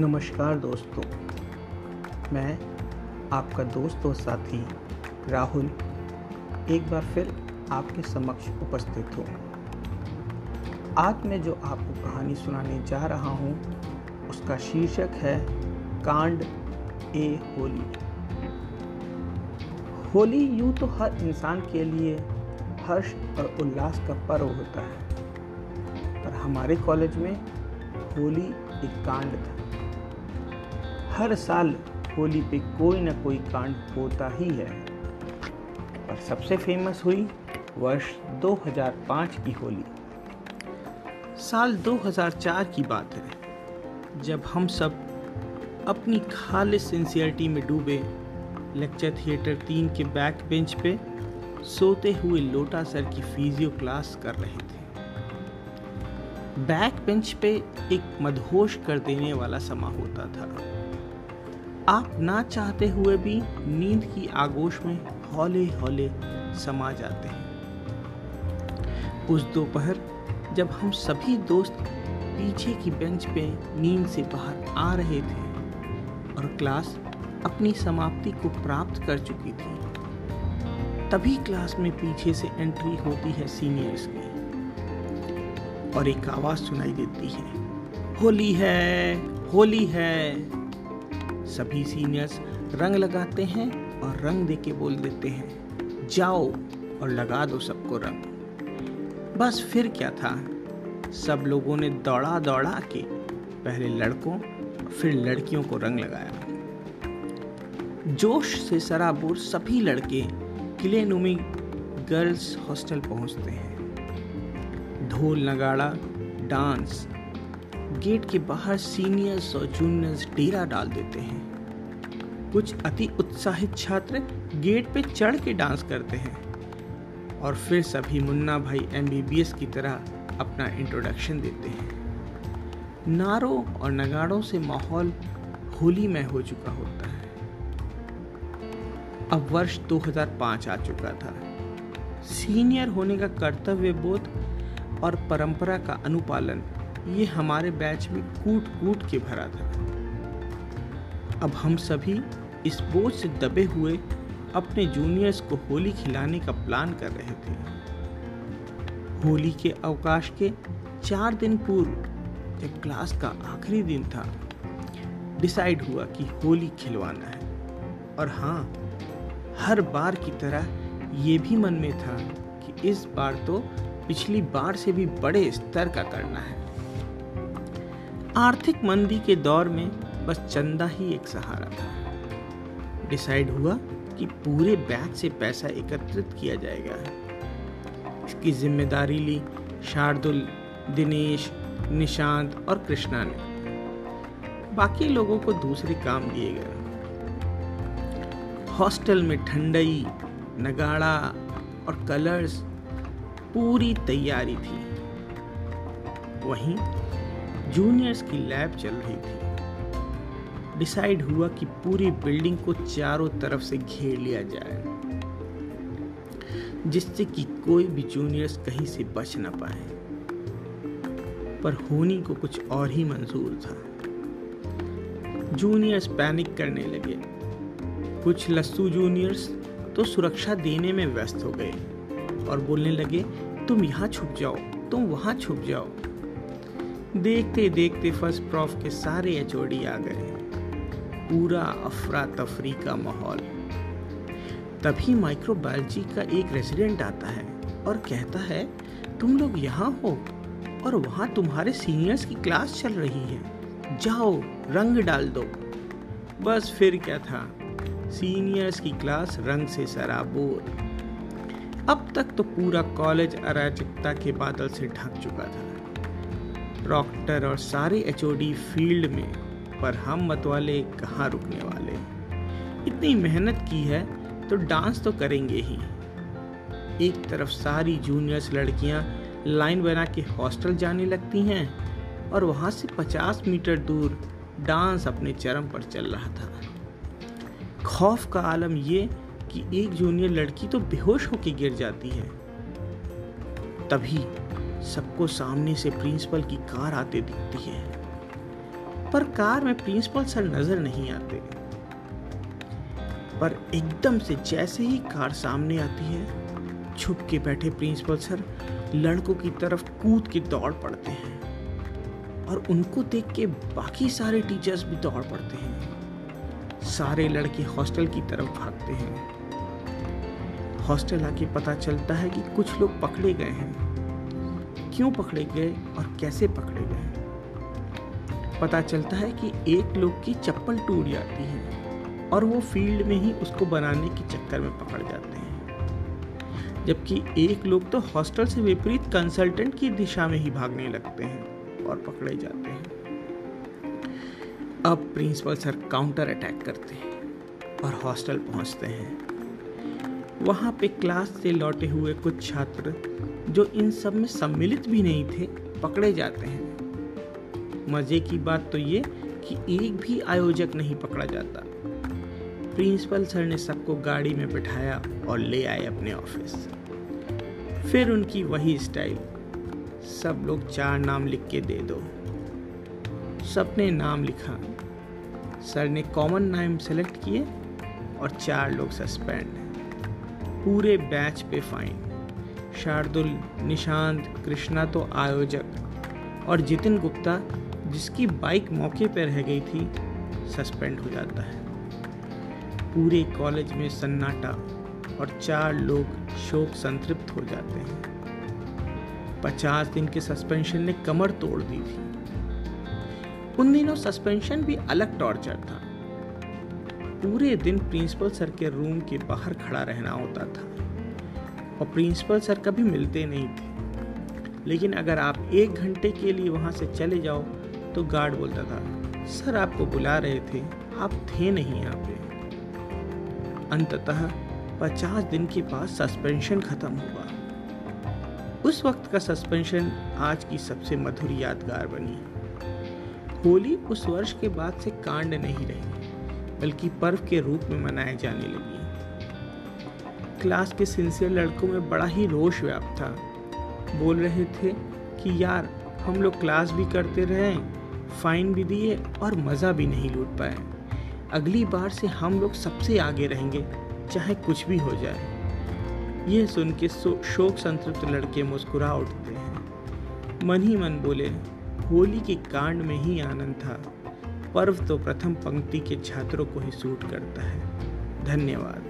नमस्कार दोस्तों। मैं आपका दोस्त और साथी राहुल एक बार फिर आपके समक्ष उपस्थित हूँ। आज मैं जो आपको कहानी सुनाने जा रहा हूँ, उसका शीर्षक है कांड ए होली। होली यूँ तो हर इंसान के लिए हर्ष और उल्लास का पर्व होता है, पर हमारे कॉलेज में होली एक कांड था। हर साल होली पे कोई ना कोई कांड होता ही है। पर सबसे फ़ेमस हुई वर्ष 2005 की होली। साल 2004 की बात है, जब हम सब अपनी खालिश सिंसियरिटी में डूबे लेक्चर थिएटर तीन के बैक बेंच पे सोते हुए लोटा सर की फिजियो क्लास कर रहे थे। बैक बेंच पे एक मदहोश कर देने वाला समा होता था। आप ना चाहते हुए भी नींद की आगोश में हौले हौले समा जाते हैं। उस दोपहर जब हम सभी दोस्त पीछे की बेंच पे नींद से बाहर आ रहे थे और क्लास अपनी समाप्ति को प्राप्त कर चुकी थी, तभी क्लास में पीछे से एंट्री होती है सीनियर्स की और एक आवाज़ सुनाई देती है, होली है होली है। सभी सीनियर्स रंग लगाते हैं और रंग दे के बोल देते हैं, जाओ और लगा दो सबको रंग। बस फिर क्या था? सब लोगों ने दौड़ा दौड़ा के पहले लड़कों, फिर लड़कियों को रंग लगाया। जोश से सराबोर सभी लड़के किले नुमी गर्ल्स हॉस्टल पहुँचते हैं। ढोल नगाड़ा, डांस गेट के बाहर सीनियर्स और जूनियर्स डेरा डाल देते हैं। कुछ अति उत्साहित छात्र गेट पे चढ़ के डांस करते हैं। और फिर सभी मुन्ना भाई एमबीबीएस की तरह अपना इंट्रोडक्शन देते हैं। नारों और नगाड़ों से माहौल होली में हो चुका होता है। अब वर्ष 2005 आ चुका था। सीनियर होने का कर्तव्य बोध और परंपरा का अनुपालन ये हमारे बैच में कूट कूट के भरा था। अब हम सभी इस बोझ से दबे हुए अपने जूनियर्स को होली खिलाने का प्लान कर रहे थे। होली के अवकाश के चार दिन पूर्व, जब क्लास का आखिरी दिन था, डिसाइड हुआ कि होली खिलवाना है। और हाँ हर बार की तरह ये भी मन में था कि इस बार तो पिछली बार से भी बड़े स्तर का करना है। आर्थिक मंदी के दौर में बस चंदा ही एक सहारा था। डिसाइड हुआ कि पूरे बैच से पैसा एकत्रित किया जाएगा। इसकी ज़िम्मेदारी ली शार्दुल, दिनेश, निशांत और कृष्णा ने। बाकी लोगों को दूसरे काम दिए गए। हॉस्टल में ठंडई, नगाड़ा और कलर्स पूरी तैयारी थी। वहीं जूनियर्स की लैब चल रही थी। डिसाइड हुआ कि पूरी बिल्डिंग को चारों तरफ़ से घेर लिया जाए, जिससे कि कोई भी जूनियर्स कहीं से बच ना पाए। पर होनी को कुछ और ही मंजूर था। जूनियर्स पैनिक करने लगे। कुछ लस्सू जूनियर्स तो सुरक्षा देने में व्यस्त हो गए और बोलने लगे, तुम यहाँ छुप जाओ, तुम वहाँ छुप जाओ। देखते देखते फ़र्स्ट प्रॉफ के सारे एचओडी आ गए। पूरा अफरा तफरी का माहौल। तभी माइक्रोबायोलॉजी का एक रेजिडेंट आता है और कहता है, तुम लोग यहाँ हो और वहाँ तुम्हारे सीनियर्स की क्लास चल रही है। जाओ, रंग डाल दो। बस फिर क्या था? सीनियर्स की क्लास रंग से सराबोर। अब तक तो पूरा कॉलेज अराजकता के बादल से ढक चुका था। प्रॉक्टर और सारे एचओडी फ़ील्ड में, पर हम मत वाले कहाँ रुकने वाले? इतनी मेहनत की है तो डांस तो करेंगे ही। एक तरफ़ सारी जूनियर्स लड़कियाँ लाइन बना के हॉस्टल जाने लगती हैं, और वहाँ से 50 मीटर दूर डांस अपने चरम पर चल रहा था। खौफ का आलम ये कि एक जूनियर लड़की तो बेहोश होकर गिर जाती है। तभी सबको सामने से प्रिंसिपल की कार आते दिखती है। पर कार में प्रिंसिपल सर नज़र नहीं आते। पर एकदम से जैसे ही कार सामने आती है, छुप के बैठे प्रिंसिपल सर लड़कों की तरफ़ कूद के दौड़ पड़ते हैं। और उनको देख के बाकी सारे टीचर्स भी दौड़ पड़ते हैं। सारे लड़के हॉस्टल की तरफ़ भागते हैं। हॉस्टल आके पता चलता है कि कुछ लोग पकड़े गए हैं। क्यों पकड़े गए और कैसे पकड़े गए? पता चलता है कि एक लोग की चप्पल टूट जाती है और वो फ़ील्ड में ही उसको बनाने के चक्कर में पकड़ जाते हैं। जबकि एक लोग तो हॉस्टल से विपरीत कंसल्टेंट की दिशा में ही भागने लगते हैं और पकड़े जाते हैं। अब प्रिंसिपल सर काउंटर अटैक करते हैं और हॉस्टल पहुँचते हैं। वहाँ पे क्लास से लौटे हुए कुछ छात्र जो इन सब में सम्मिलित भी नहीं थे, पकड़े जाते हैं। मज़े की बात तो ये कि एक भी आयोजक नहीं पकड़ा जाता। प्रिंसिपल सर ने सबको गाड़ी में बिठाया और ले आए अपने ऑफ़िस। फिर उनकी वही स्टाइल। सब लोग चार नाम लिख के दे दो। सबने नाम लिखा। सर ने कॉमन नाम सेलेक्ट किए और चार लोग सस्पेंड। पूरे बैच पे फाइन। शार्दुल, निशांत, कृष्णा तो आयोजक। और जितिन गुप्ता, जिसकी बाइक मौके पर रह गई थी, सस्पेंड हो जाता है। पूरे कॉलेज में सन्नाटा और चार लोग शोक संतृप्त हो जाते हैं। पचास दिन के सस्पेंशन ने कमर तोड़ दी थी। उन दिनों सस्पेंशन भी अलग टॉर्चर था। पूरे दिन प्रिंसिपल सर के रूम के बाहर खड़ा रहना होता था। और प्रिंसिपल सर कभी मिलते नहीं थे। लेकिन अगर आप एक घंटे के लिए वहाँ से चले जाओ तो गार्ड बोलता था, सर, आपको बुला रहे थे। आप थे नहीं यहाँ पे। अंततः 50 दिन के बाद सस्पेंशन खत्म हुआ। उस वक्त का सस्पेंशन आज की सबसे मधुर यादगार बनी। होली उस वर्ष के बाद से कांड नहीं रही, बल्कि पर्व के रूप में मनाए जाने लगी। क्लास के सिंसियर लड़कों में बड़ा ही रोष व्याप्त था। बोल रहे थे कि, यार, हम लोग क्लास भी करते रहे फाइन भी दिए और मज़ा भी नहीं लूट पाए। अगली बार से हम लोग सबसे आगे रहेंगे, चाहे कुछ भी हो जाए। यह सुन के शोक संतृप्त लड़के मुस्कुरा उठते हैं। मन ही मन बोले, होली के कांड में ही आनंद था। पर्व तो प्रथम पंक्ति के छात्रों को ही सूट करता है। धन्यवाद।